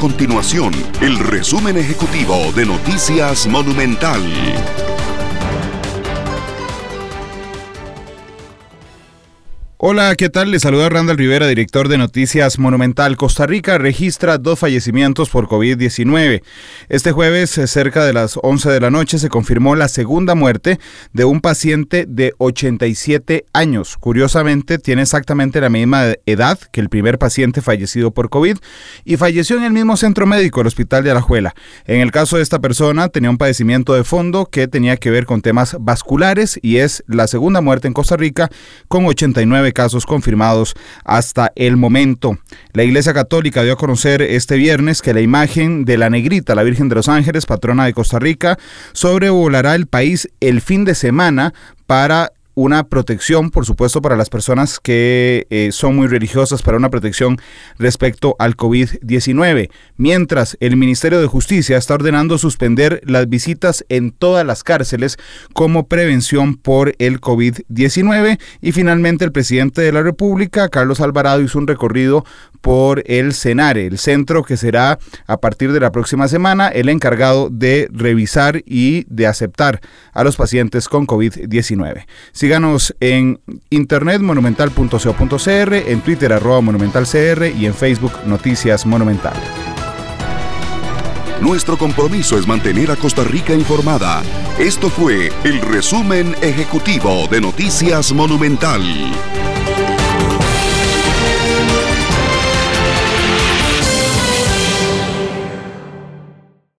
continuación el resumen ejecutivo de Noticias Monumental. Hola, ¿qué tal? Les saluda Randall Rivera, director de Noticias Monumental. Costa Rica registra dos fallecimientos por COVID-19. Este jueves, eh, cerca de las 11 de la noche, se confirmó la segunda muerte de un paciente de 87 años. Curiosamente, tiene exactamente la misma edad que el primer paciente fallecido por COVID y falleció en el mismo centro médico, el Hospital de Alajuela. En el caso de esta persona, tenía un padecimiento de fondo que tenía que ver con temas vasculares y es la segunda muerte en Costa Rica con 89 casos confirmados hasta el momento. La Iglesia Católica dio a conocer este viernes que la imagen de la negrita, la Virgen de los Ángeles, patrona de Costa Rica, sobrevolará el país el fin de semana para una protección, por supuesto, para las personas que eh, son muy religiosas, para una protección respecto al COVID-19. Mientras el Ministerio de Justicia está ordenando suspender las visitas en todas las cárceles como prevención por el COVID-19. Y finalmente el presidente de la República, Carlos Alvarado, hizo un recorrido por el CENARE, el centro que será a partir de la próxima semana el encargado de revisar y de aceptar a los pacientes con COVID-19. Síganos en internet monumental.co.cr, en Twitter arroba monumentalcr y en Facebook Noticias Monumental. Nuestro compromiso es mantener a Costa Rica informada. Esto fue el resumen ejecutivo de Noticias Monumental.